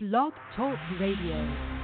Blog Talk Radio.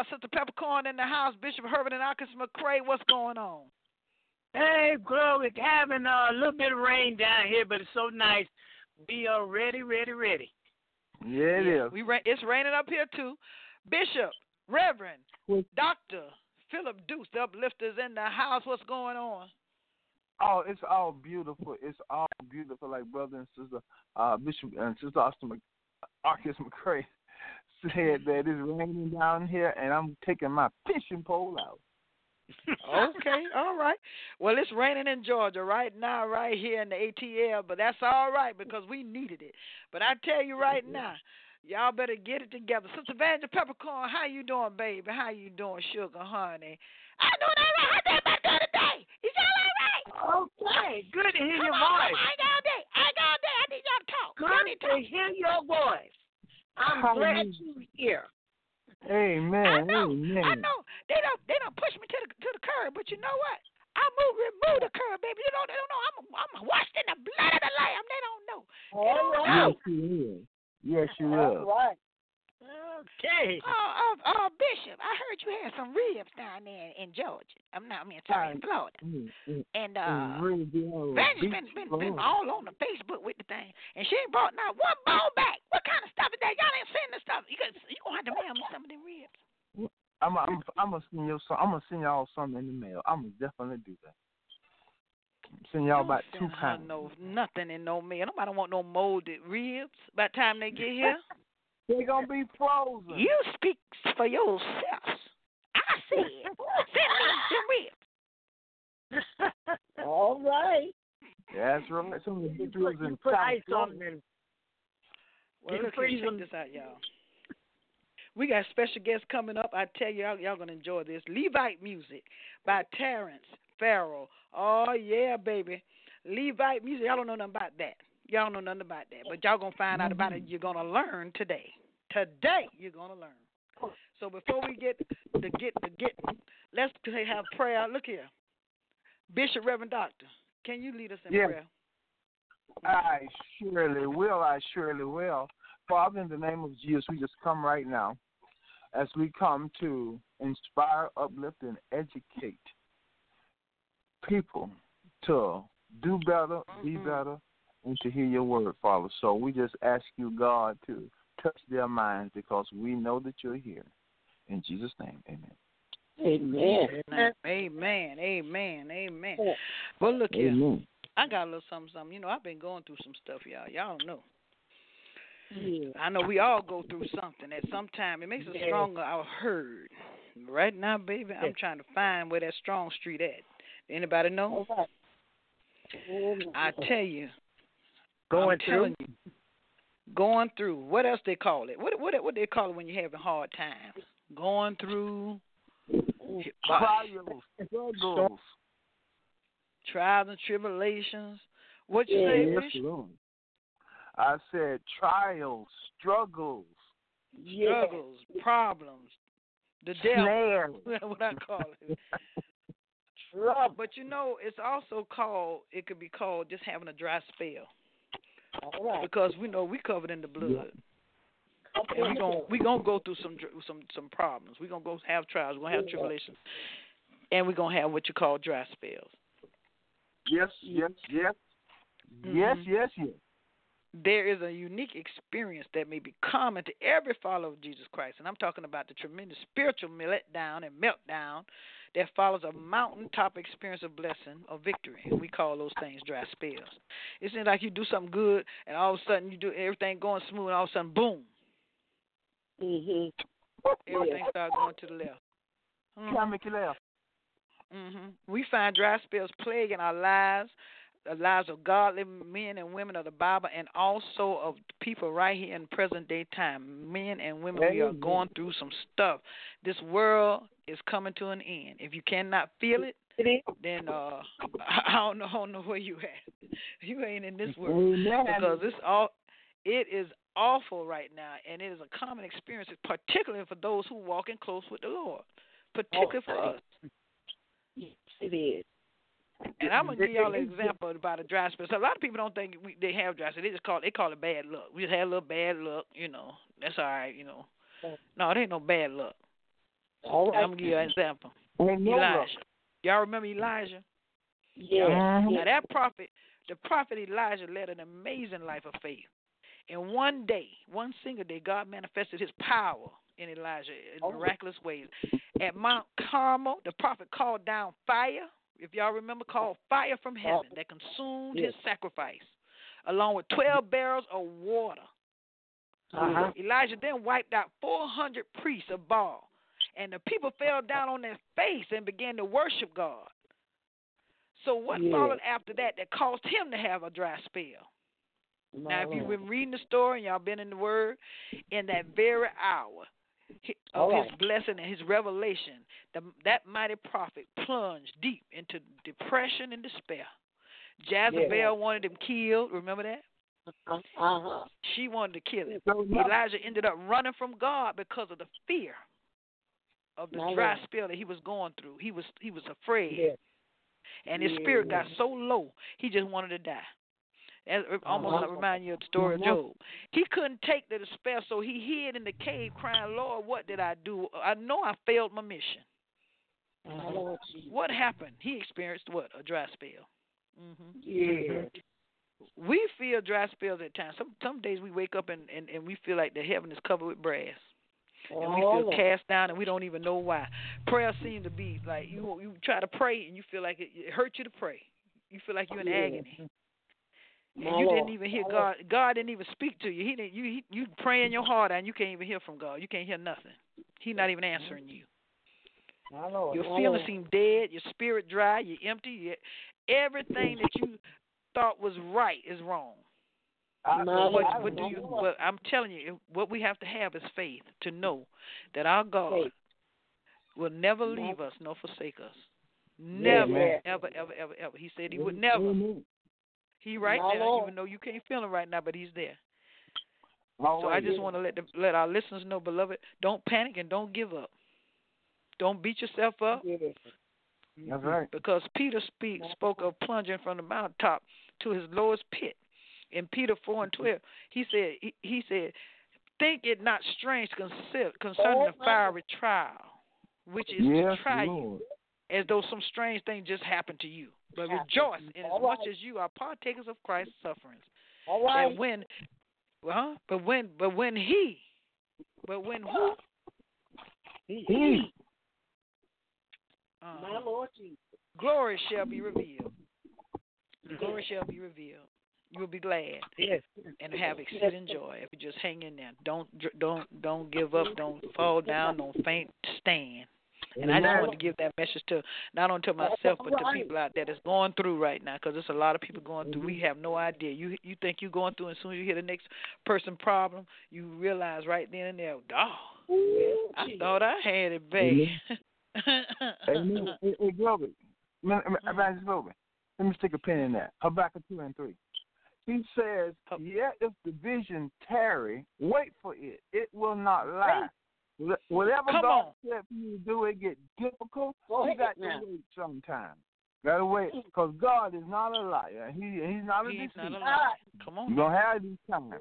uh, Sister Peppercorn in the house, Bishop Herbert and Arkes McCray. What's going on? Hey, bro, we're Having a little bit of rain down here, but it's so nice. We are ready, ready, ready. Yeah, it is. We ra- it's raining up here, too. Bishop, Reverend, Dr. Phillip Dukes, the uplifters in the house. What's going on? Oh, it's all beautiful. It's all beautiful, like brother and sister uh, Bishop and Sister Austin Mc- Arkes McCray said that it's raining down here, and I'm taking my fishing pole out. okay, all right. Well, it's raining in Georgia right now, right here in the ATL, but that's all right because we needed it. But I tell you right now, y'all better get it together. Sister Vanja Peppercorn, how you doing, baby? How you doing, sugar, honey? I'm doing all right. How's everybody doing today? Is y'all all right? Okay, good to hear your Come on, voice. I ain't all day. I ain't all day. I need y'all to talk. Good to to hear your voice. I'm glad you're here. Amen. I know, I know. They don't, they don't push me to the to the curb, but you know what? I move, remove the curb, baby. You know, they don't know. I'm, I'm washed in the blood of the Lamb. They don't know. All right. Yes, you is. Yes, you All is. right. Okay. Oh, oh, oh, Bishop, I heard you had some ribs down there in Georgia. I'm not, I mean, sorry, in Florida. Mm, mm, And uh, old Van's been, been, been all on the Facebook with the thing, and she ain't brought not one bone back. What kind of stuff is that? Y'all ain't sending the stuff. You got, you gonna have to mail me some of them ribs. I'm, I'm, I'm gonna send you some. I'm gonna send y'all some in the mail. I'm gonna definitely do that. Send y'all about Don't two send pounds. No, nothing in no mail. Nobody want no molded ribs. By the time they get here, They're gonna be frozen. you speak for yourself. I said, send me some ribs. All right. That's right. Some of the You big put, ribs you in put ice on them. and Well, You look here, check them. this out, y'all. We got special guests coming up. I tell you, y'all, y'all gonna enjoy this. Levite music by Tarence Farrell. Oh yeah, baby. Levite music. Y'all don't know nothing about that. Y'all don't know nothing about that. But y'all gonna find out about it. Mm-hmm. You're gonna learn today. Today you're gonna learn. So before we get to get to get, let's have prayer. Look here, Bishop Reverend Doctor. Can you lead us in Yeah. prayer? I surely will. I surely will. Father, in the name of Jesus, we just come right now as we come to inspire, uplift, and educate people to do better, be Mhm. better, and to hear your word, Father. So we just ask you, God, to touch their minds because we know that you're here. In Jesus' name, amen. Amen. Amen. Amen. Amen. Yeah. Well, look here. Amen. I got a little something, something. You know, I've been going through some stuff, y'all. Y'all don't know. Yeah. I know we all go through something at some time. It makes us Yeah. stronger. I heard. Right now, baby, I'm trying to find where that strong street at. Anybody know? All right. I tell you. Going I'm telling through. you. Going through. What else they call it? What what what they call it when you're having hard times? Going through Trials, struggles. trials and tribulations. What you Yeah. say, Yes, Lord. I said trials, struggles, Yeah. struggles, problems, the devil, snares. what I call it. Trouble. But you know, it's also called. It could be called just having a dry spell All right. because we know we covered in the blood, and we gonna we gonna go through some some some problems. We are gonna go have trials. We are gonna have Yeah. tribulations, and we are gonna have what you call dry spells. Yes, yes, yes. Yes, Mhm. yes, yes. There is a unique experience that may be common to every follower of Jesus Christ, and I'm talking about the tremendous spiritual letdown and meltdown that follows a mountaintop experience of blessing or victory. And we call those things dry spells. It's like you do something good, and all of a sudden you do everything going smooth, and all of a sudden, boom, Mhm. everything starts going to the left. Mhm. Can't make you laugh. hmm We find dry spells plaguing our lives, the lives of godly men and women of the Bible, and also of people right here in present day time. Men and women, we are going through some stuff. This world is coming to an end. If you cannot feel it, then uh, I don't know, I don't know where you at. You ain't in this world because it's all. It is awful right now, and it is a common experience, particularly for those who walk in close with the Lord, particularly for us. Yes, it is. And I'm gonna give y'all an example about a dry spell. So a lot of people don't think we, they have dry spell. They just call it, they call it bad luck. We just had a little bad luck, you know. That's all right, you know. No, it ain't no bad luck. All right. I'm gonna give you an example. Luck. Elijah. Y'all remember Elijah? Yeah. Now that prophet, the prophet Elijah led an amazing life of faith. And one day, one single day, God manifested His power in Elijah in miraculous ways. At Mount Carmel, the prophet called down fire. If y'all remember, called fire from heaven that consumed his sacrifice, along with twelve barrels of water. Uh-huh. Elijah then wiped out 400 priests of Baal, and the people fell down on their face and began to worship God. So, what followed after that that caused him to have a dry spell? Now, if you've been reading the story and y'all been in the Word, in that very hour of All his blessing and his revelation, the, that mighty prophet plunged deep into depression and despair. Jezebel wanted him killed. Remember that? Uh-huh. She wanted to kill him. Elijah ended up running from God because of the fear of the My dry Lord. spell that he was going through. He was he was afraid, and his spirit got so low he just wanted to die. As, almost Uh-huh. like remind you of the story of Uh-huh. Job. He couldn't take the despair, so he hid in the cave, crying, "Lord, what did I do? I know I failed my mission. Uh-huh. What happened?" He experienced what a dry spell. hmm Yeah. We feel dry spells at times. Some some days we wake up and, and, and we feel like the heaven is covered with brass. And we feel cast down and we don't even know why. Prayer seems to be like you you try to pray and you feel like it, it hurts you to pray. You feel like you're in Yeah. agony. And you didn't even hear God. God didn't even speak to you. He didn't. You he, you pray in your heart out, and you can't even hear from God. You can't hear nothing. He's not even answering you. Lord. Your feelings seem dead. Your spirit dry. You're empty. You, everything that you thought was right is wrong. I- My What, what do you? Well, I'm telling you, what we have to have is faith to know that our God Faith. will never leave us nor forsake us. Never, Amen. ever, ever, ever, ever. He said he would never. He right My there, Lord. even though you can't feel him right now, but he's there. So I just want to let the, let our listeners know, beloved, don't panic and don't give up. Don't beat yourself up Yeah. That's right. because Peter speak, spoke of plunging from the mountaintop to his lowest pit. In Peter four and twelve, he said he, he said, "Think it not strange concerning the fiery trial, which is Yes, to try you, as though some strange thing just happened to you. But Happened. rejoice in as All much right. as you are partakers of Christ's sufferings. All right. And when, well, but when, but when he, but when who? He. Uh, My Lord Jesus. glory shall be revealed. Glory shall be revealed. You will be glad Yes. and have exceeding joy if you just hang in there. Don't don't don't give up. Don't fall down. Don't faint. Stand. And I just wanted to give that message to not only to myself but to people out there that's going through right now, because there's a lot of people going through. We mm-hmm. have no idea. You you think you're going through, and as soon as you hear the next person problem, you realize right then and there, oh, I thought I had it bad. Amen. Hey, hey, Glory. Man, man, Glory. Let me stick a pin in that. Habakkuk 2 and 3. He says, Oh. Yet if the vision tarry, wait for it. It will not lie. Wh- Whatever Come God on. said you do, it get difficult. Go you ahead got now. to wait sometime. Got to wait because God is not a liar. He He's not a He's not deceiver. a liar. Come You're on. gonna have these times.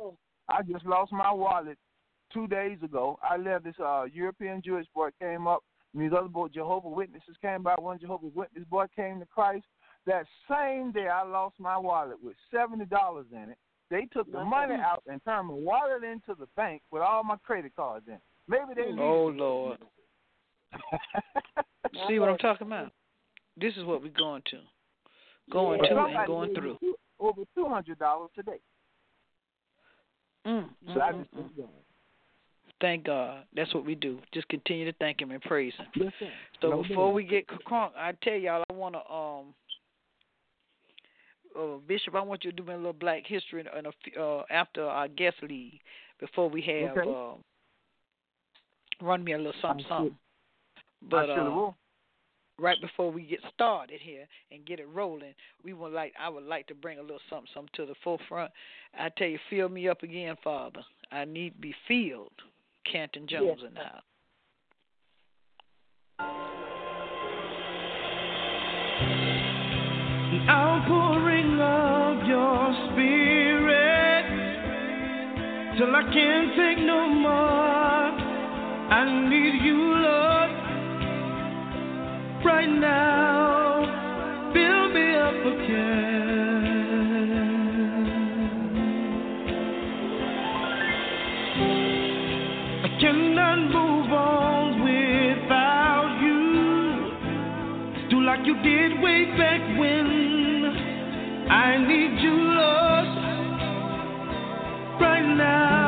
I just lost my wallet two days ago. I left this uh European Jewish boy came up, and these other boy Jehovah Witnesses came by. One Jehovah Witness boy came to Christ. That same day, I lost my wallet with seventy dollars in it. They took the money out and turned my wallet into the bank with all my credit cards in. it. Maybe they. Oh Lord. See what I'm talking about? This is what we're going to. Going But to and going gave through. me two- over two hundred dollars today. Mm, So I mm, just mm, mm. thank God. That's what we do. Just continue to thank Him and praise Him. Yes, sir. So No before doubt. we get crunk, I tell y'all, I want to um. Uh, Bishop, I want you to do me a little Black History and a few- uh, after our guest lead before we have Okay. uh, run me a little something I something. I But surely uh, will. right before we get started here and get it rolling, we would like I would like to bring a little something something to the forefront. I tell you, fill me up again, Father. I need to be filled. Canton Jones in the house. outpouring till I can't take no more. I need you, Lord, right now. Fill me up again. I cannot move on without you. Do like you did way back when. I need you, Lord right now.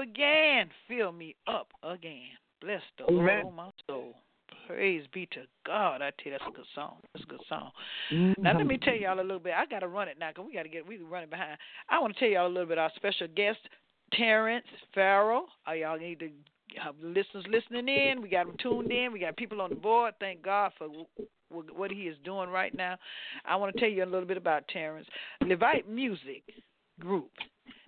Again. Fill me up again. Bless the Lord, Amen. oh my soul. Praise be to God. I tell you, that's a good song. That's a good song. Now let me tell y'all a little bit. I got to run it now because we got to get we running behind. I want to tell y'all a little bit. Our special guest, Tarence Farrell. Uh, y'all need to have listeners listening in. We got them tuned in. We got people on the board. Thank God for what he is doing right now. I want to tell you a little bit about Tarence. Levite Music Group.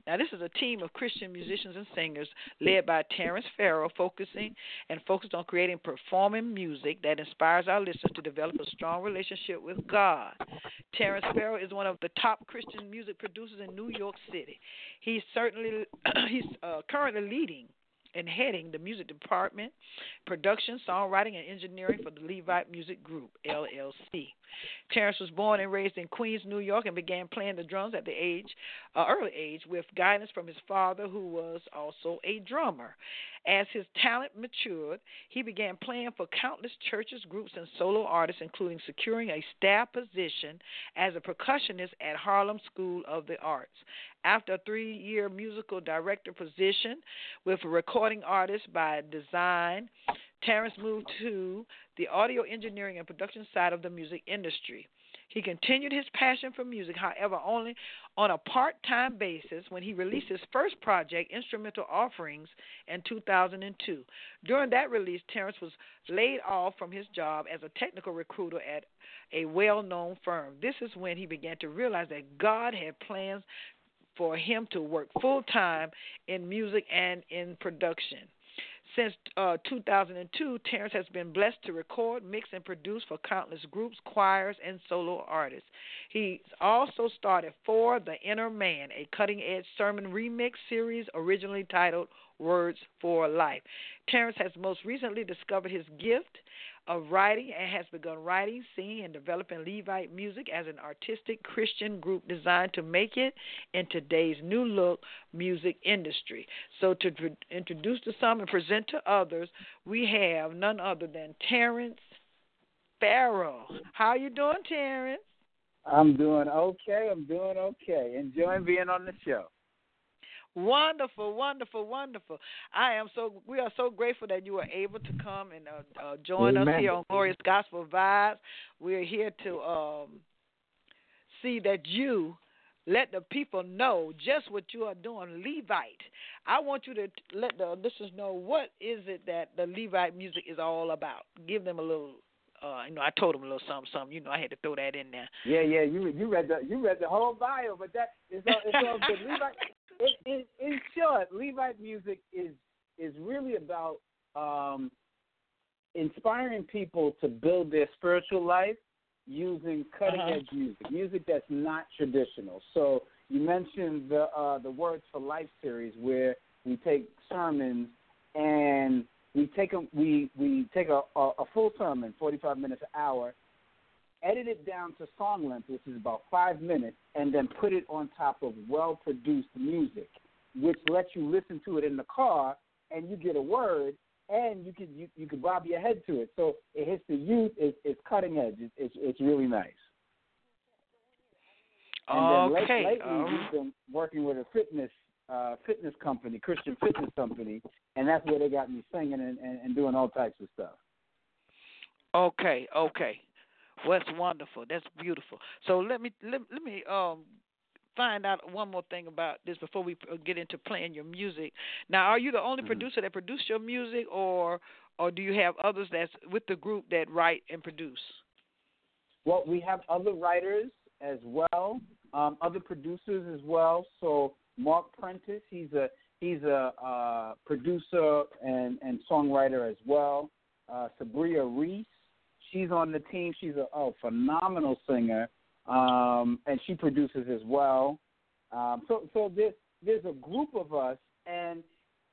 Now, this is a team of Christian musicians and singers led by Tarence Farrell, focusing and focused on creating performing music that inspires our listeners to develop a strong relationship with God. Tarence Farrell is one of the top Christian music producers in New York City. He's certainly he's uh, currently leading and heading the music department, production, songwriting, and engineering for the Levite Music Group, LLC. Tarence was born and raised in Queens, New York, and began playing the drums at the age, uh, early age, with guidance from his father, who was also a drummer. As his talent matured, he began playing for countless churches, groups, and solo artists, including securing a staff position as a percussionist at Harlem School of the Arts. After a three year musical director position with a recording artist by design, Tarence moved to the audio engineering and production side of the music industry. He continued his passion for music, however, only on a part time basis when he released his first project, Instrumental Offerings, in 2002. During that release, Tarence was laid off from his job as a technical recruiter at a well known firm. This is when he began to realize that God had plans for him to work full time in music and in production. Since uh, 2002, Tarence has been blessed to record, mix, and produce for countless groups, choirs, and solo artists. He's also started For the Inner Man, a cutting edge sermon remix series originally titled Words for Life. Tarence has most recently discovered his gift of writing and has begun writing, singing, and developing Levite music as an artistic Christian group designed to make it in today's new look music industry. So, to tr- introduce to some and present to others, we have none other than Tarence Farrell. How are you doing, Tarence? I'm doing okay. I'm doing okay. Enjoying being on the show. Wonderful, wonderful, wonderful. I am so we are so grateful that you were able to come and uh, uh, join us here on Glorious Gospel Vibes. We're here to um, see that you let the people know just what you are doing, Levite. I want you to let the listeners know what is it that the Levite music is all about. Give them a little. Uh, you know, I told them a little something, something. You know, I had to throw that in there. Yeah, yeah. You you read the you read the whole bio, but that is all, it's all good. Levite, it, it, in short, Levite music is is really about um, inspiring people to build their spiritual life using cutting edge music, music that's not traditional. So you mentioned the uh, the Words for Life series, where we take sermons and we take them, we we take a, a, a full sermon, forty five minutes, an hour, edit it down to song length, which is about five minutes, and then put it on top of well produced music, which lets you listen to it in the car and you get a word and you can you, you can bob your head to it. So it hits the youth. It's, it's cutting edge. It's, it's it's really nice. And then Okay. late, lately all we've been working with a fitness uh, fitness company, Christian fitness company, and that's where they got me singing and, and, and doing all types of stuff. Okay, okay. Well, that's wonderful. That's beautiful. So let me let, let me um find out one more thing about this before we uh, get into playing your music. Now, are you the only Mhm. producer that produced your music, or or do you have others that's with the group that write and produce? Well, we have other writers as well, um, other producers as well. So Mark Prentice, he's a he's a uh, producer and, and songwriter as well. Uh, Sabria Reese, she's on the team. She's a oh, phenomenal singer, um, and she produces as well. Um, so so there's there's a group of us, and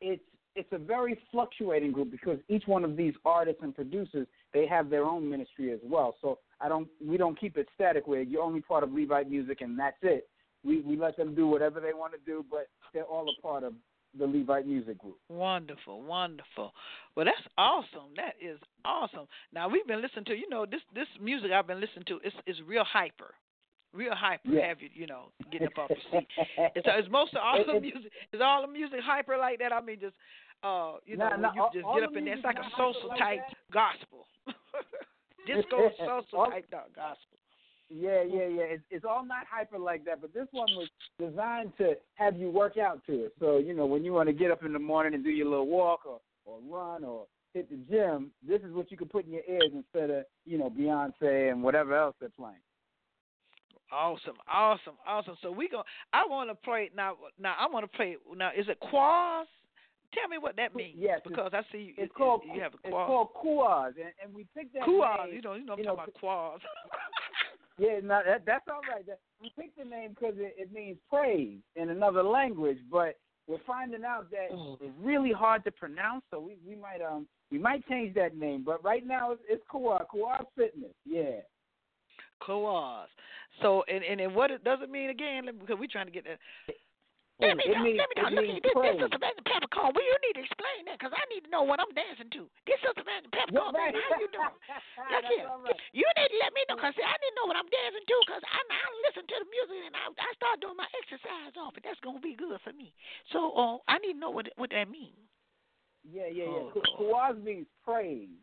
it's it's a very fluctuating group because each one of these artists and producers they have their own ministry as well. So I don't we don't keep it static where you're only part of Levite music and that's it. We we let them do whatever they want to do, but they're all a part of the Levite music group. Wonderful, wonderful. Well, that's awesome. That is awesome. Now we've been listening to you know this this music I've been listening to is is real hyper, real hyper. Yeah. Have you you know getting up off your seat? It's, it's most of all the music. Is all the music hyper like that? I mean, just uh, you know, nah, you all- just all get up in there. It's like a social like type that. gospel. Disco social All- type gospel. Yeah, yeah, yeah. It's, it's all not hyper like that, but this one was designed to have you work out to it. So you know, when you want to get up in the morning and do your little walk or or run or hit the gym, this is what you can put in your ears instead of you know Beyonce and whatever else they're playing. Awesome, awesome, awesome. So we go. I want to play now. Now I want to play now. Is it quaz? Tell me what that means. Yes, because I see you. It's it- called you have a it's called Kuaz, and, and we picked that Quaz. name. You know, you know, I'm you talking know, about quaz. Yeah, no, that, that's all right. That, we picked the name because it, it means praise in another language, but we're finding out that Oh. it's really hard to pronounce, so we, we might um we might change that name. But right now it's, it's Kuaz, Kuaz Fitness. Yeah. Quaz. So and and, and what it does it mean again? Because we're trying to get that. Let me it know. means, let me know. means at this. Is Samantha Peppercorn. Well, you need to explain that because I need to know what I'm dancing to. This is Samantha Yeah, Peppercorn. right. baby. How you doing? Look here. right. You need to let me know because I need to know what I'm dancing to because I, I listen to the music and I, I start doing my exercise off it. That's going to be good for me. So uh, I need to know what what that means. Yeah, yeah, yeah. Oh, Kuaz means praise.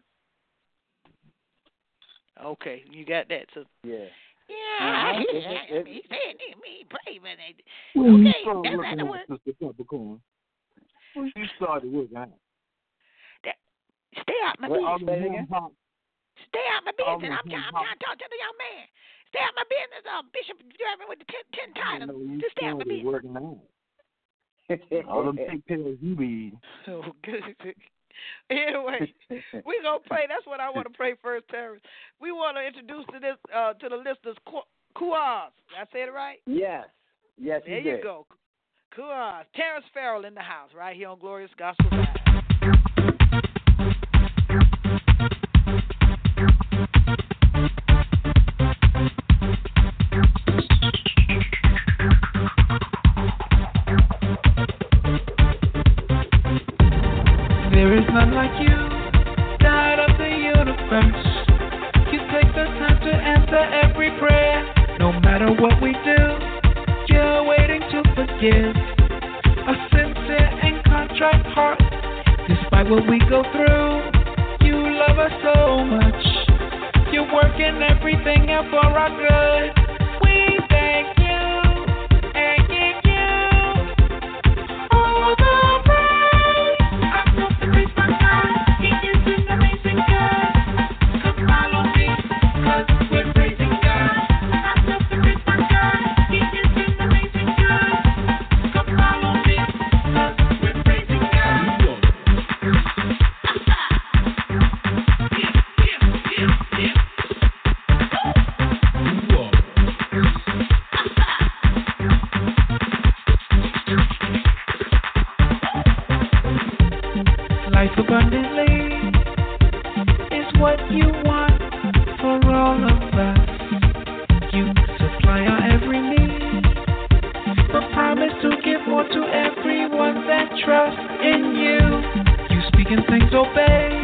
Okay, you got that. So Yeah. yeah, Uh-huh. I hear It- it- it- he said he me pray, but they, you Okay, started that's working not the out, word. Sister Peppercorn, when you started working out, stay out my Well, business. the Say it again? hip hop, Stay out my all business. the I'm trying, I'm trying to talk to the young man. Stay out my business, uh, Bishop driving with the ten, ten titles. Just stay out my business. working out. All them thick pills you be eating. Oh, good. anyway, we gonna play. That's what I want to play first, Tarence. We want to introduce to this uh, to the listeners, Ku- Kuaz. Did I say it right? yes. Yes, There you go. Kuaz. Tarence Farrell in the house, right here on Glorious Gospel life abundantly is what you want for all of us. You supply our every need, but promise to give more to everyone that trusts in you. You speak and things obey.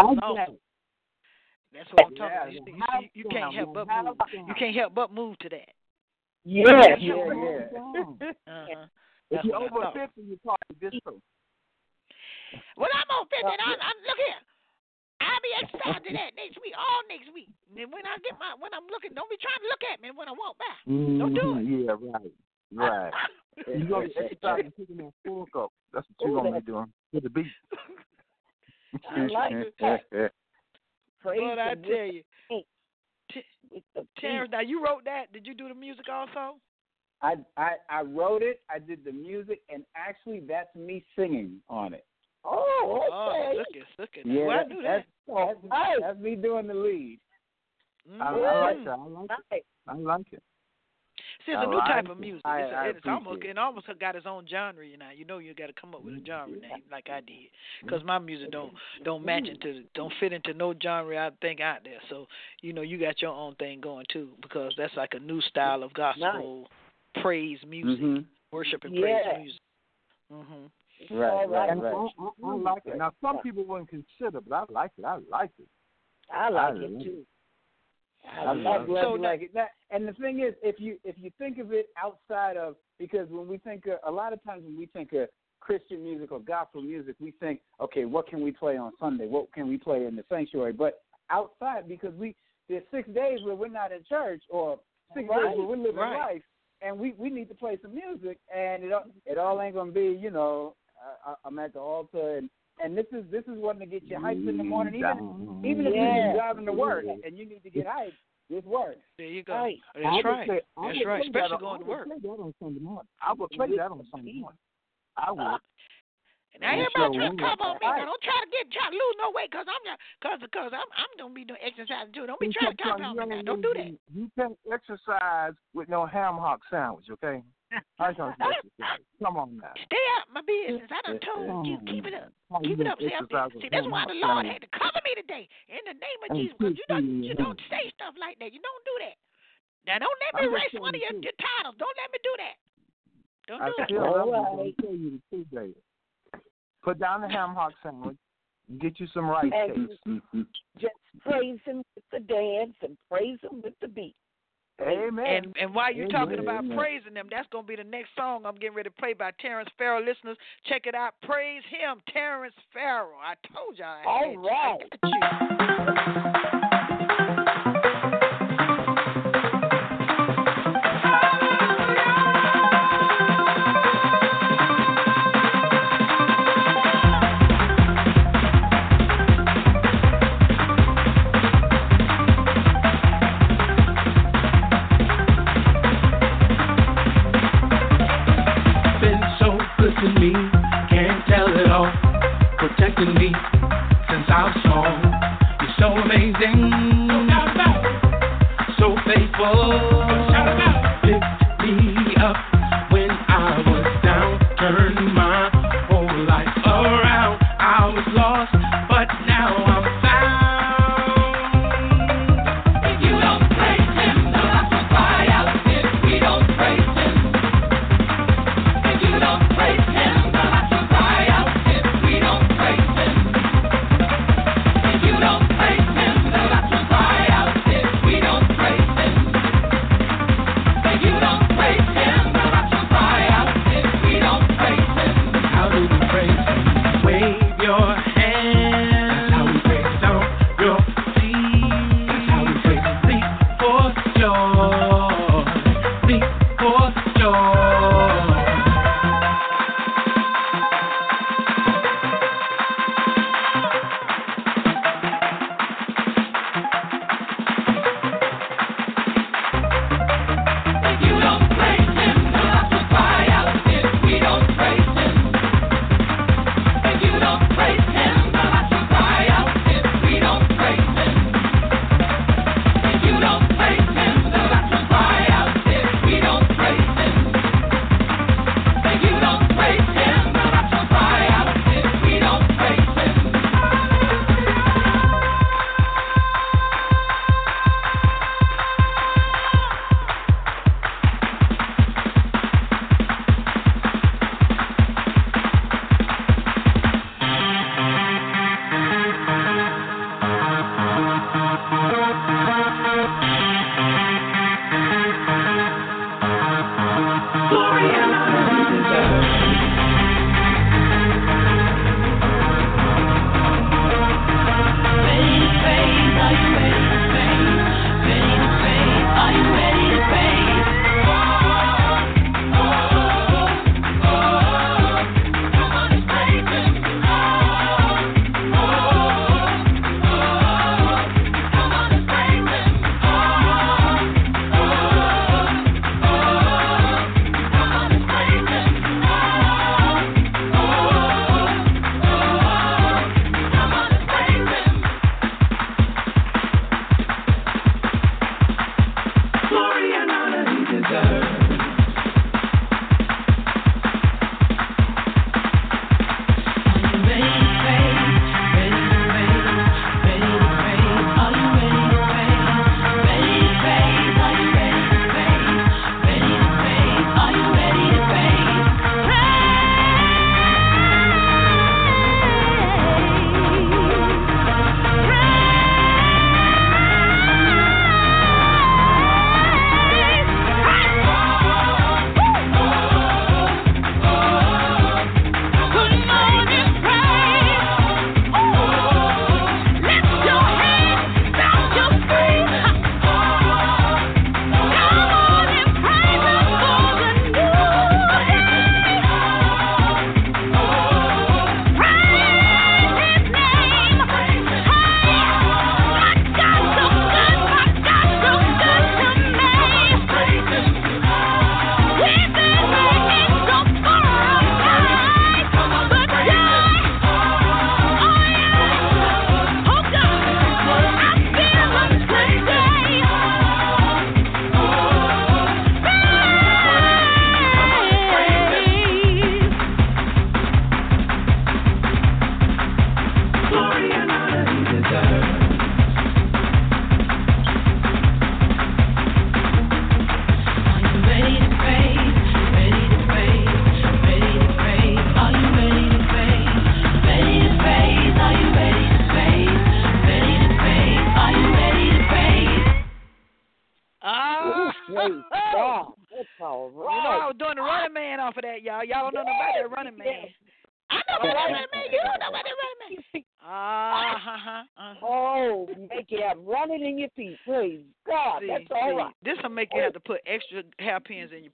Oh, that's awesome. That's what I'm talking Yeah, about. You, you, you, can't help but move. You can't help but move to that. Yeah, yeah, yeah. Uh-huh. If you're over 50, you call it disco. Well, I'm on 50. and I'm, I'm, look here. I'll be exercising that next week, all next week. And then when I get my, when I'm looking, don't be trying to look at me when I walk by. Don't do it. Mhm, Yeah, right. Right. You're to be exercising, taking that full cup. That's what you're going to be doing. To the beat. I like that. Praise But I tell you, Tarence, now you wrote that. Did you do the music also? I, I I wrote it. I did the music, and actually, that's me singing on it. Oh, Oh, okay. look at, look at. Yeah, Well, I that- knew that's, that. that's, Nice. that's me doing the lead. I, I like Mhm. that. I like it. I like it. See, it's I a new type of music. I- it's, a, I it's almost appreciate it almost got its own genre. You know, you know, you got to come up with a genre Mm-hmm. name like I did, because my music don't don't match into don't fit into no genre I think out there. So you know, you got your own thing going too, because that's like a new style of gospel praise music, Mhm. worship and Yeah. praise music. Mhm. Right, all right, And I, right. I, I like it. Now, some people wouldn't consider, but I like it. I like it. I like I it too. I I'm, love I'm glad So you now- like it. That, and the thing is, if you if you think of it outside of because when we think of, a lot of times when we think of Christian music or gospel music, we think, okay, what can we play on Sunday? What can we play in the sanctuary? But outside, because we there's six days where we're not in church or six Right, days where we're living right. life, and we we need to play some music, and it all- it all ain't gonna be, you know, I, I- I'm at the altar and. And this is this is one to get you hyped in the morning, even mm-hmm. even if Yeah. you're driving to work and you need to get hyped. This works. There you go. Right. That's I right. Play, I That's would right. play that Especially on- going to I would work. play that on Sunday morning. I would play that on Sunday morning. I would. And now everybody sure trying to come on me. Now don't try to get try to lose no weight because I'm not because because I'm I'm gonna be doing exercise too. Don't be You trying to come on me now. Don't do that. You can't exercise with no ham hock sandwich, okay? I can't. Come on now. Stay out my business. I done told you keep it up. Keep it up. See, I'm- see that's why the Lord had to cover me today in the name of And Jesus. Because you don't you don't say stuff like that. You don't do that. Now don't let me I'm erase one of your, your titles. Don't let me do that. Don't I do it. still All love you, but right. You the truth, David. Put down the ham hock sandwich. Get you some rice cakes. just praise him with the dance and praise him with the beat. Amen. And and while you're talking about Amen. praising them, that's gonna be the next song I'm getting ready to play by Tarence Farrell. Listeners, check it out. Praise him, Tarence Farrell. I told y'all. I All you. right.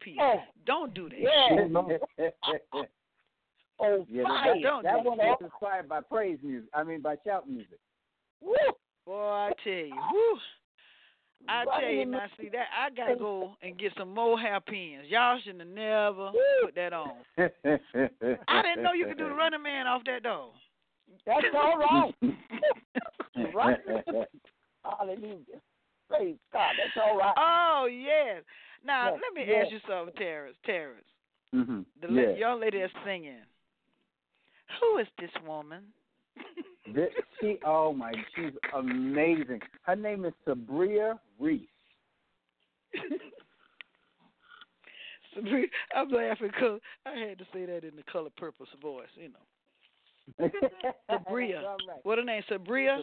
Hairpins in your feet. Yeah. Don't do that. Yeah. Oh, yeah, fire. that, Don't that do one that. was inspired by praise music. I mean, by shout music. Woo. Boy, I tell you, whew. I tell you in now. See that I gotta go and get some more hairpins. Y'all shouldn't have never put that on. I didn't know you could do the running man off that though. That's all right. Running in your feet. Hallelujah. Praise God. That's all right. Oh yes. Now Yeah, let me yeah. ask you something, Tarence. Tarence, hmm the la- young lady that's singing. Who is this woman? This, she, oh my, she's amazing. Her name is Sabria Reese. Sabri- I'm laughing because I had to say that in the Color Purple voice. You know, Sabria. Right. What her name? Sabria.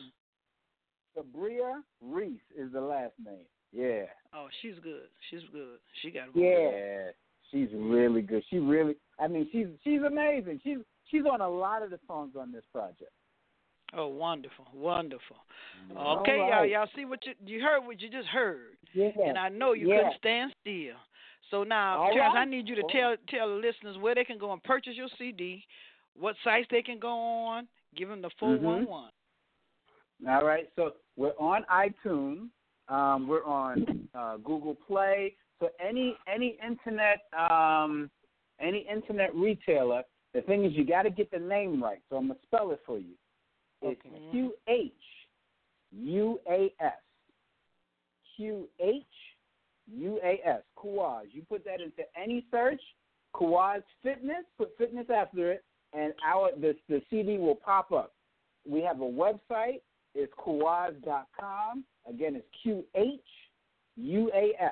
Sabria Reese is the last name. Yeah. Oh, she's good. She's good. She got. Yeah. She's really good. She really I mean she's she's amazing. She's she's on a lot of the songs on this project. Oh, wonderful, wonderful. Okay, y'all, right. y'all see what you you heard? What you just heard, Yeah. and I know you Yeah. couldn't stand still. So now, All Tarence, I need you to All tell tell the listeners where they can go and purchase your CD, what sites they can go on. Give them the four mm-hmm. one one. All right, so we're on iTunes. Um, we're on uh, Google Play. So any any internet um, any internet retailer, the thing is you got to get the name right. So I'm gonna spell it for you. It's Q H U A S. Q H U A S. Kuaz. You put that into any search. Kuaz Fitness. Put fitness after it, and our the the CD will pop up. We have a website. It's kuaz.com. Again, it's Q H U A S,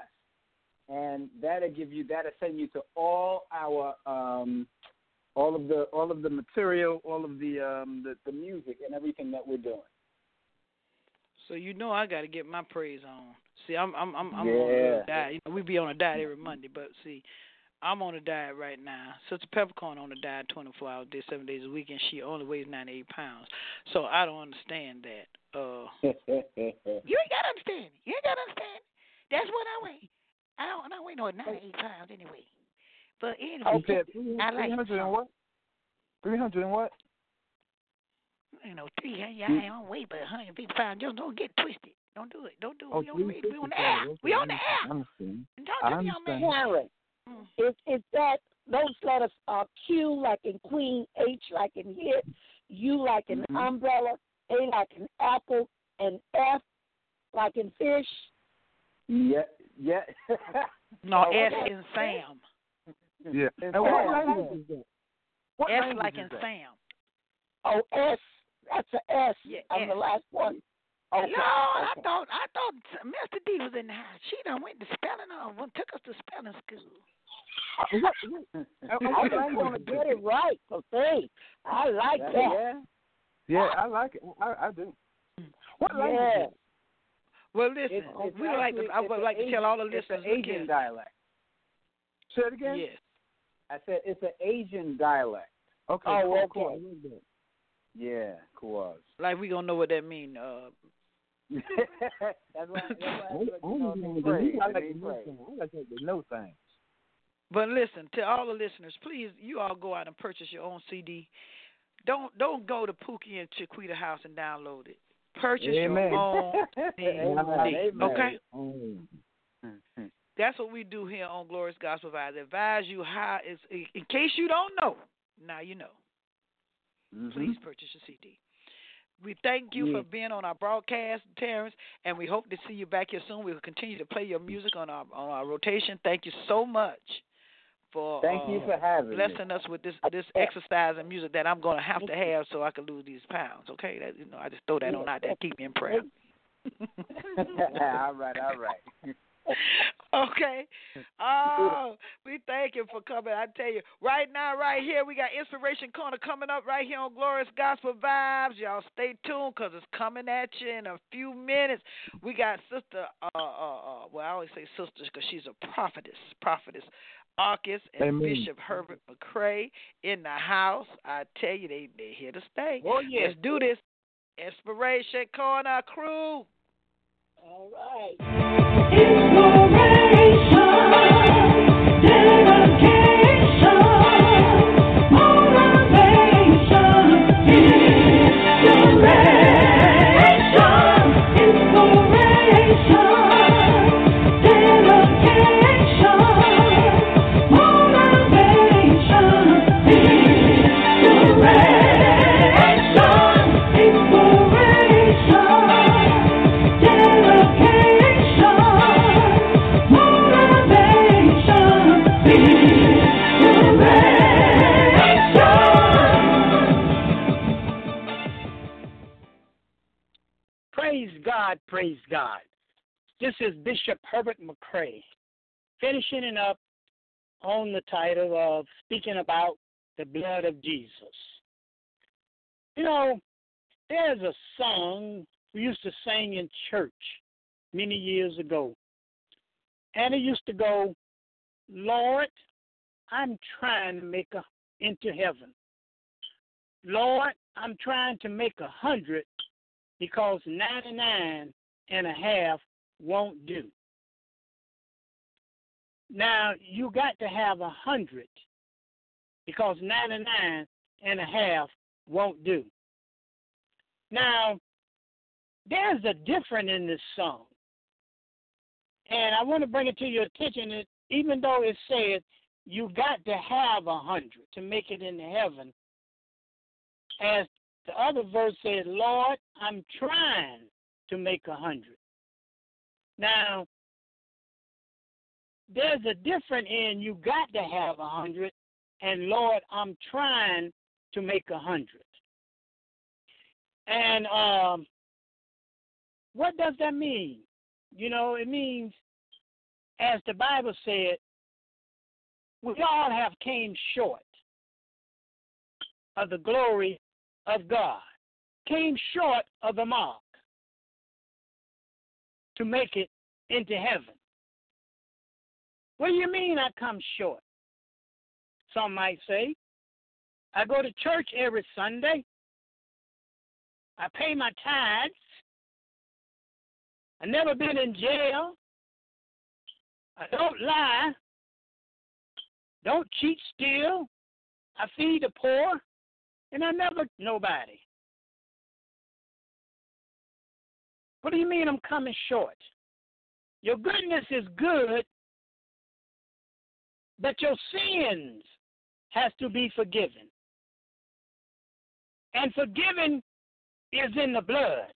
and that'll give you that'll send you to all our um, all of the all of the material, all of the um, the, the music and everything that we're doing. So you know I got to get my praise on. See, I'm I'm I'm, I'm Yeah. on a diet. You know, we be on a diet every Monday, but see, I'm on a diet right now. Sister Peppercorn on a diet 24 hours a day, seven days a week, and she only weighs 98 pounds. So I don't understand that. Uh, you ain't got to understand. You ain't got to understand. That's what I weigh. I don't. I don't weigh no 98 pounds anyway. But anyway, You said three I like hundred and what? Three hundred and what? you know, three. I, I ain't on weight, but 150 pounds. Just don't get twisted. Don't do it. Don't do it. Oh, we on the. We on the air. We on the air. I understand. And talk I to me, young man. Understand. Mm. is is that those letters are Q like in Queen, H like in hit, U like in Mhm. umbrella, A like in apple, and F like in fish. yeah, yeah. No, Oh, S okay. in Sam. Yeah. And And what Sam. language is that? What S like in that? Sam. Oh, S. That's a S Yeah, on the S. last one. Okay. no, I thought I thought Mr. D was in the house. She done went to spelling off and took us to spelling school. What, what, and- and I what gonna get it right. So say, I like Yeah, that. yeah. Yeah, I like it. I, I do. What language Yeah. Well, listen, It's, it's we would like to. I would like to Asian- tell all the it's listeners. an Asian here. dialect. Say it again. Yes. I said it's an Asian dialect. Okay. Oh, cool, okay. cool. Like. Yeah, Kuaz. Like we gonna know what that mean. Uh, that's why. That's why I I, like to know like but listen to all the listeners. Please, you all go out and purchase your own CD. Don't don't go to Pookie and Chiquita House and download it. Purchase Amen. your own CD. Okay. Um, That's what we do here on Glorious Gospel Vibes. Advise you how is in case you don't know. Now you know. Mhm. Please purchase your CD. We thank you Yeah. for being on our broadcast, Tarence, and we hope to see you back here soon. We'll continue to play your music on our on our rotation. Thank you so much for Thank you uh, for having me. blessing us with this this exercise and music that I'm going to have to have so I can lose these pounds. Okay, that you know I just throw that on out there, keep me in prayer. all right, all right. okay. Oh, we thank you for coming. I tell you, right now, right here, we got Inspiration Corner coming up right here on Glorious Gospel Vibes. Y'all stay tuned because it's coming at you in a few minutes. We got Sister, uh, uh, uh well, I always say sister because she's a prophetess, prophetess. Arkes and Amen. Bishop Herbert McCray in the house. I tell you, they they here to stay. Oh, yes. Let's do this. Inspiration Corner crew. All right. Praise God. This is Bishop Herbert McCray, finishing it up on the title of Speaking About the Blood of Jesus. You know, there's a song we used to sing in church many years ago, and it used to go, Lord, I'm trying to make a into heaven. Lord, I'm trying to make a hundred because 99 and a half won't do. Now, you got to have a hundred because 99 and a half won't do. Now, there's a difference in this song. And I want to bring it to your attention that even though it says you got to have a hundred to make it into heaven, as the other verse says, Lord, I'm trying to make a hundred. Now, there's a different end. you got to have a hundred and Lord, I'm trying to make a hundred. And um, what does that mean? You know, it means, as the Bible said, we all have came short of the glory of God, came short of the mark to make it into heaven. What do you mean I come short? Some might say. I go to church every Sunday. I pay my tithes. I never been in jail. I don't lie. Don't cheat, steal. I feed the poor, and I never nobody. What do you mean I'm coming short? Your goodness is good, but your sins has to be forgiven. And forgiven is in the blood.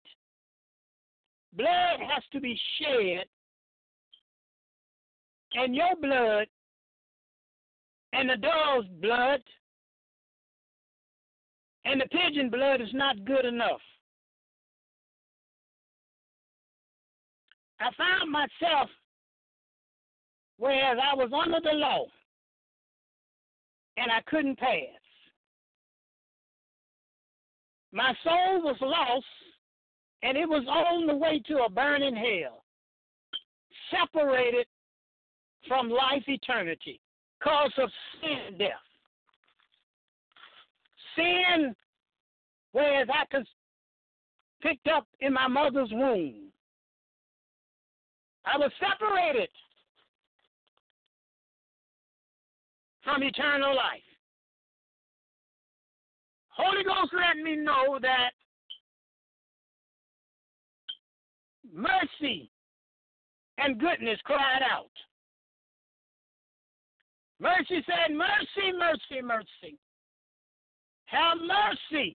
Blood has to be shed, and your blood and the dove's blood and the pigeon blood is not good enough. I found myself whereas I was under the law and I couldn't pass. My soul was lost and it was on the way to a burning hell, separated from life eternity because of sin and death. Sin, whereas I was picked up in my mother's womb. I was separated from eternal life. Holy Ghost let me know that mercy and goodness cried out. Mercy said, Mercy, mercy, mercy. Have mercy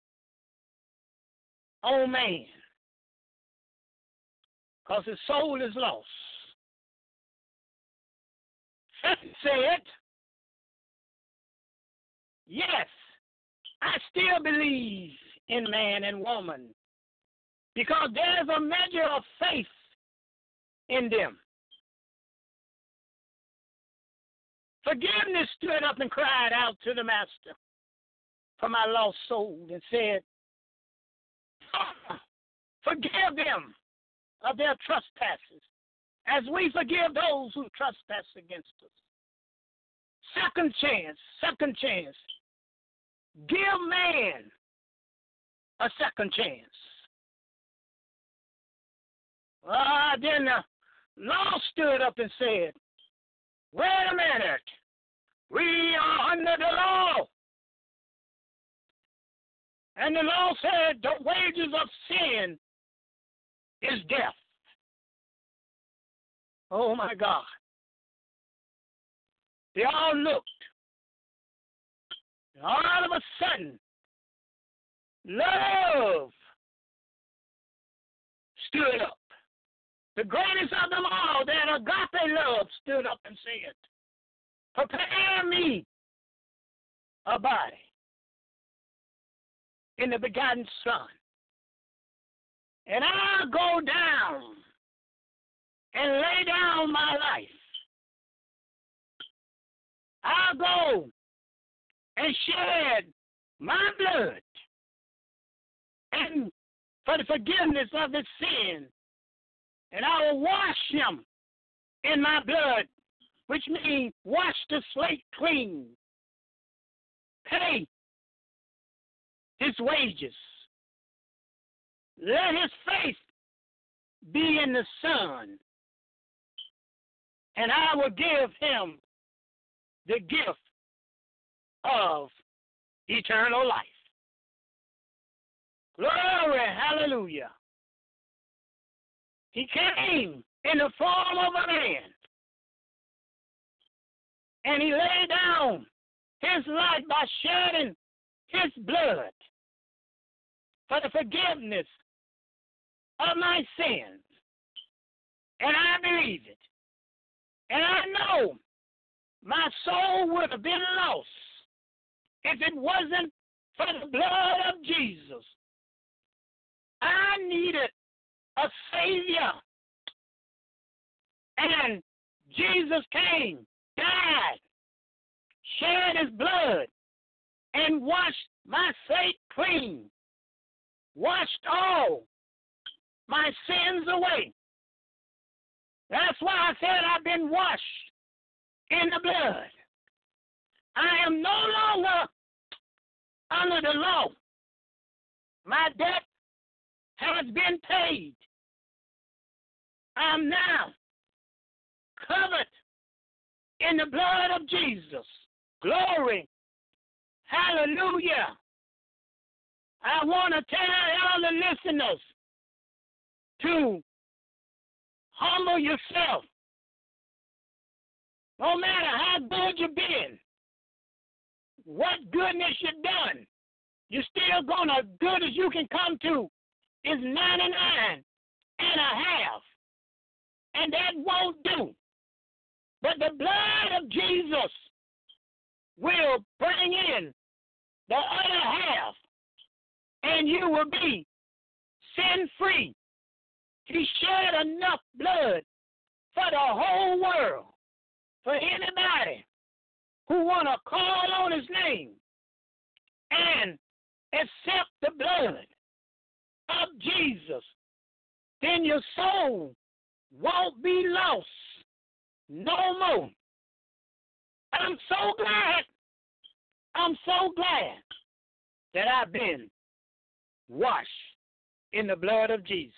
on man. Because his soul is lost. said, Yes, I still believe in man and woman because there's a measure of faith in them. Forgiveness stood up and cried out to the Master for my lost soul and said, forgive them of their trespasses as we forgive those who trespass against us. Second chance, second chance. Give man a second chance. Ah, then the law stood up and said, Wait a minute. We are under the law. And the law said the wages of sin is death. Oh my God. They all looked. And all of a sudden, love stood up. The greatest of them all, that agape love, stood up and said, Prepare me a body in the begotten Son. And I'll go down and lay down my life. I'll go and shed my blood and for the forgiveness of his sin. And I will wash him in my blood, which means wash the slate clean. Pay his wages. Let his faith be in the Son. And I will give him the gift of eternal life. Glory, hallelujah. He came in the form of a man. And he laid down his life by shedding his blood for the forgiveness of my sins. And I believe it. And I know my soul would have been lost if it wasn't for the blood of Jesus. I needed a Savior. And Jesus came, died, shed his blood, and washed my slate clean, washed all my sins away. That's why I said I've been washed in the blood. I am no longer under the law. My debt has been paid. I'm now covered in the blood of Jesus. Glory. Hallelujah. I want to tell all the listeners to humble yourself. No matter how good you've been, what goodness you've done, you're still going to, good as you can come to, is 99 and a half. And that won't do. But the blood of Jesus will bring in the other half, and you will be sin free. He shed enough blood for the whole world, for anybody who want to call on his name and accept the blood of Jesus, then your soul won't be lost no more. I'm so glad. I'm so glad that I've been washed in the blood of Jesus.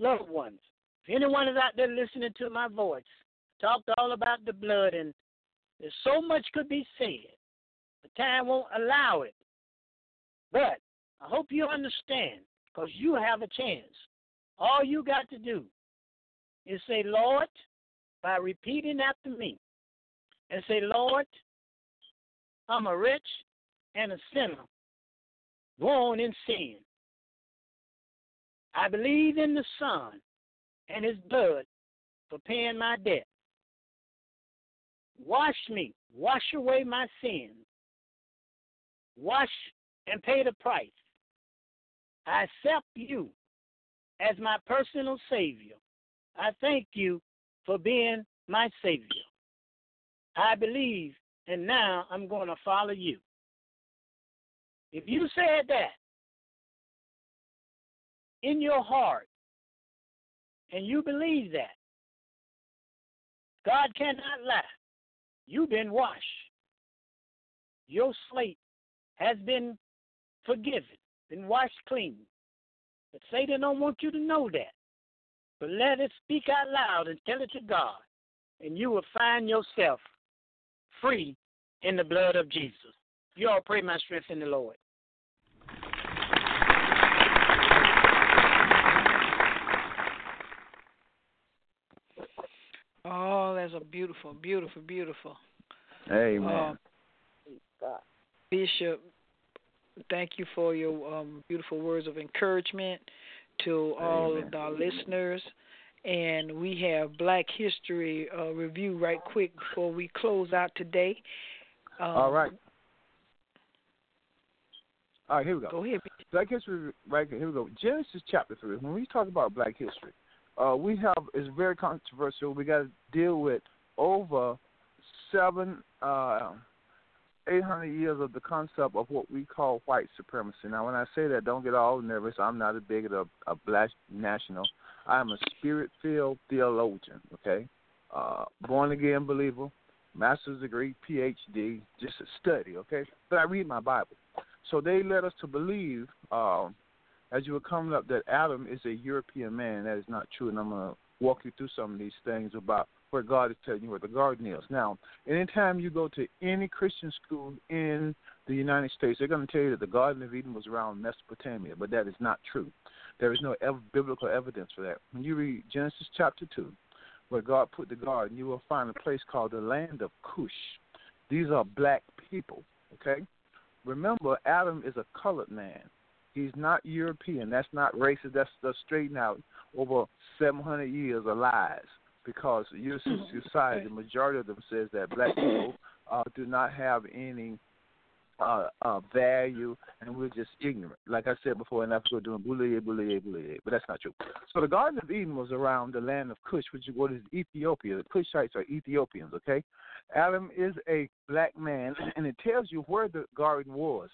Loved ones, if anyone is out there listening to my voice, talked all about the blood, and there's so much could be said. The time won't allow it. But I hope you understand, because you have a chance. All you got to do is say, Lord, by repeating after me, and say, Lord, I'm a rich and a sinner, born in sin. I believe in the Son and his blood for paying my debt. Wash me, wash away my sins. Wash and pay the price. I accept you as my personal Savior. I thank you for being my Savior. I believe, and now I'm going to follow you. If you said that in your heart and you believe that, God cannot lie. You've been washed. Your slate has been forgiven, been washed clean. But Satan don't want you to know that. But let it speak out loud and tell it to God, and you will find yourself free in the blood of Jesus. You all pray my strength in the Lord. Oh, that's a beautiful, beautiful, beautiful. Amen. Uh. Bishop, thank you for your um, beautiful words of encouragement to all Amen. of our listeners. And we have Black History uh, review right quick before we close out today. Um, All right. All right, here we go. Go ahead. Black history, right here. Here we go. Genesis chapter three. When we talk about Black history, uh, we have it's very controversial. We got to deal with over seven, uh, eight hundred years of the concept of what we call white supremacy. Now, when I say that, don't get all nervous. I'm not a bigot of a black national. I'm a spirit-filled theologian. Okay, uh, born again believer, master's degree, PhD, just a study. Okay, but I read my Bible. So they led us to believe, um, as you were coming up, that Adam is a European man. That is not true, and I'm going to walk you through some of these things about where God is telling you where the garden is. Now, anytime you go to any Christian school in the United States, they're going to tell you that the Garden of Eden was around Mesopotamia, but that is not true. There is no ev- biblical evidence for that. When you read Genesis chapter 2, where God put the garden, you will find a place called the land of Cush. These are black people, okay? Remember, Adam is a colored man. He's not European. That's not racist. That's, that's straightened out over 700 years of lies because your society, the majority of them says that black people uh, do not have any uh, uh, value and we're just ignorant. Like I said before, in we're doing boulier, boulier, boulier, but that's not true. So the Garden of Eden was around the land of Cush, which is what is Ethiopia. The Cushites are Ethiopians, okay? Adam is a black man, and it tells you where the garden was.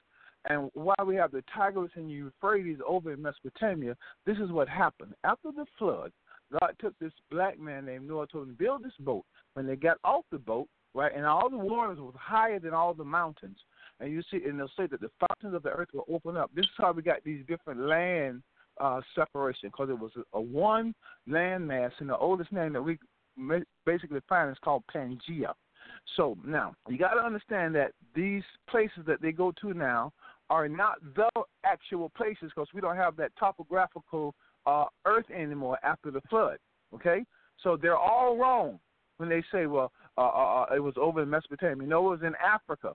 And while we have the Tigris and Euphrates over in Mesopotamia, this is what happened. After the flood, God took this black man named Noah, to build this boat. When they got off the boat, right, and all the waters was higher than all the mountains, and you see, and they'll say that the fountains of the earth will open up. This is how we got these different land uh, separation, because it was a, a one land mass, and the oldest name that we basically find is called Pangea. So now you got to understand that these places that they go to now are not the actual places because we don't have that topographical uh, earth anymore after the flood. Okay, so they're all wrong when they say, well, uh, uh, uh, it was over in Mesopotamia. No, it was in Africa.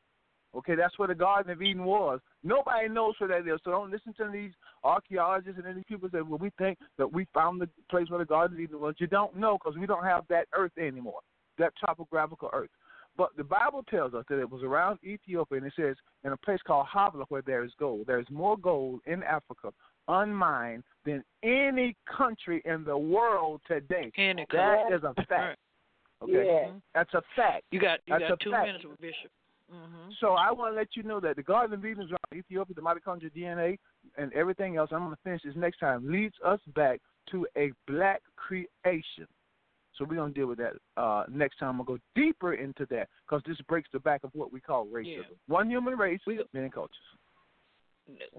Okay, that's where the Garden of Eden was. Nobody knows where that is, so don't listen to these archaeologists and these people say, well, we think that we found the place where the Garden of Eden was. You don't know because we don't have that earth anymore, that topographical earth. But the Bible tells us that it was around Ethiopia, and it says in a place called Havilah where there is gold. There is more gold in Africa unmined than any country in the world today. Any That country. is a fact. Okay, Yeah. that's a fact. You got you That's got two fact. minutes with Bishop. hmm So I want to let you know that the Garden of Eden is around Ethiopia, the mitochondrial DNA, and everything else. I'm going to finish this next time. Leads us back to a black creation. So we're going to deal with that uh, next time. We'll go deeper into that because this breaks the back of what we call racism. Yeah. One human race, We- many cultures.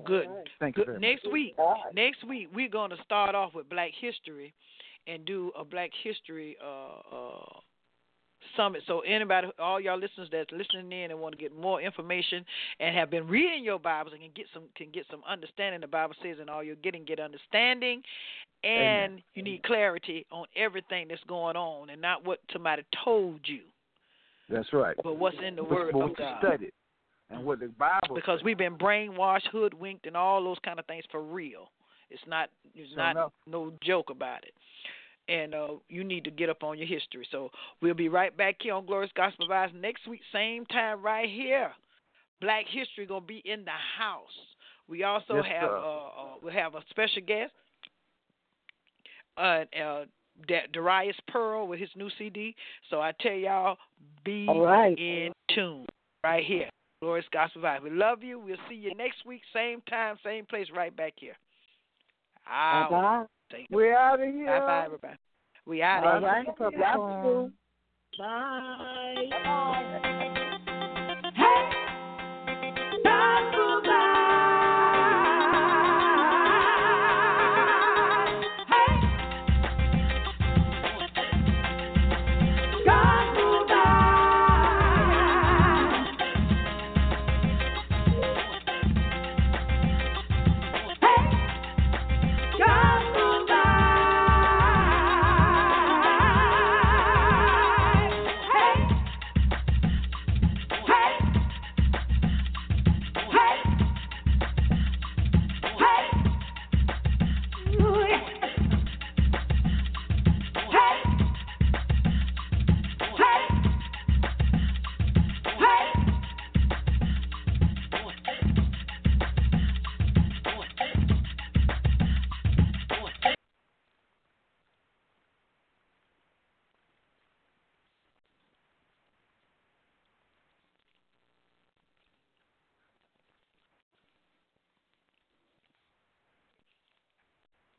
Good. All right. Thank you Good. very Next much. week, God. next week we're going to start off with Black History, and do a Black History uh, uh, summit. So anybody, all y'all listeners that's listening in and want to get more information and have been reading your Bibles and can get some can get some understanding. The Bible says, and all you're getting get understanding, and Amen. you need clarity on everything that's going on, and not what somebody told you, That's right. but what's in the But- Word but of God. studied and what the Bible because says. we've been brainwashed, hoodwinked, and all those kind of things for real. It's not it's Sure not no joke about it and uh, you need to get up on your history. So we'll be right back here on Glorious Gospel Vibes next week, same time right here. Black History gonna be in the house. We also yes, have uh, uh, we have a special guest, uh, uh, Darius Pearl with his new CD. So I tell y'all, be All right. in tune right here. Glorious Gospel Vibes. We love you. We'll see you next week, same time, same place, right back here. Bye. We're out of here. Bye bye, everybody. We out of here. Bye. Bye. Bye. Bye.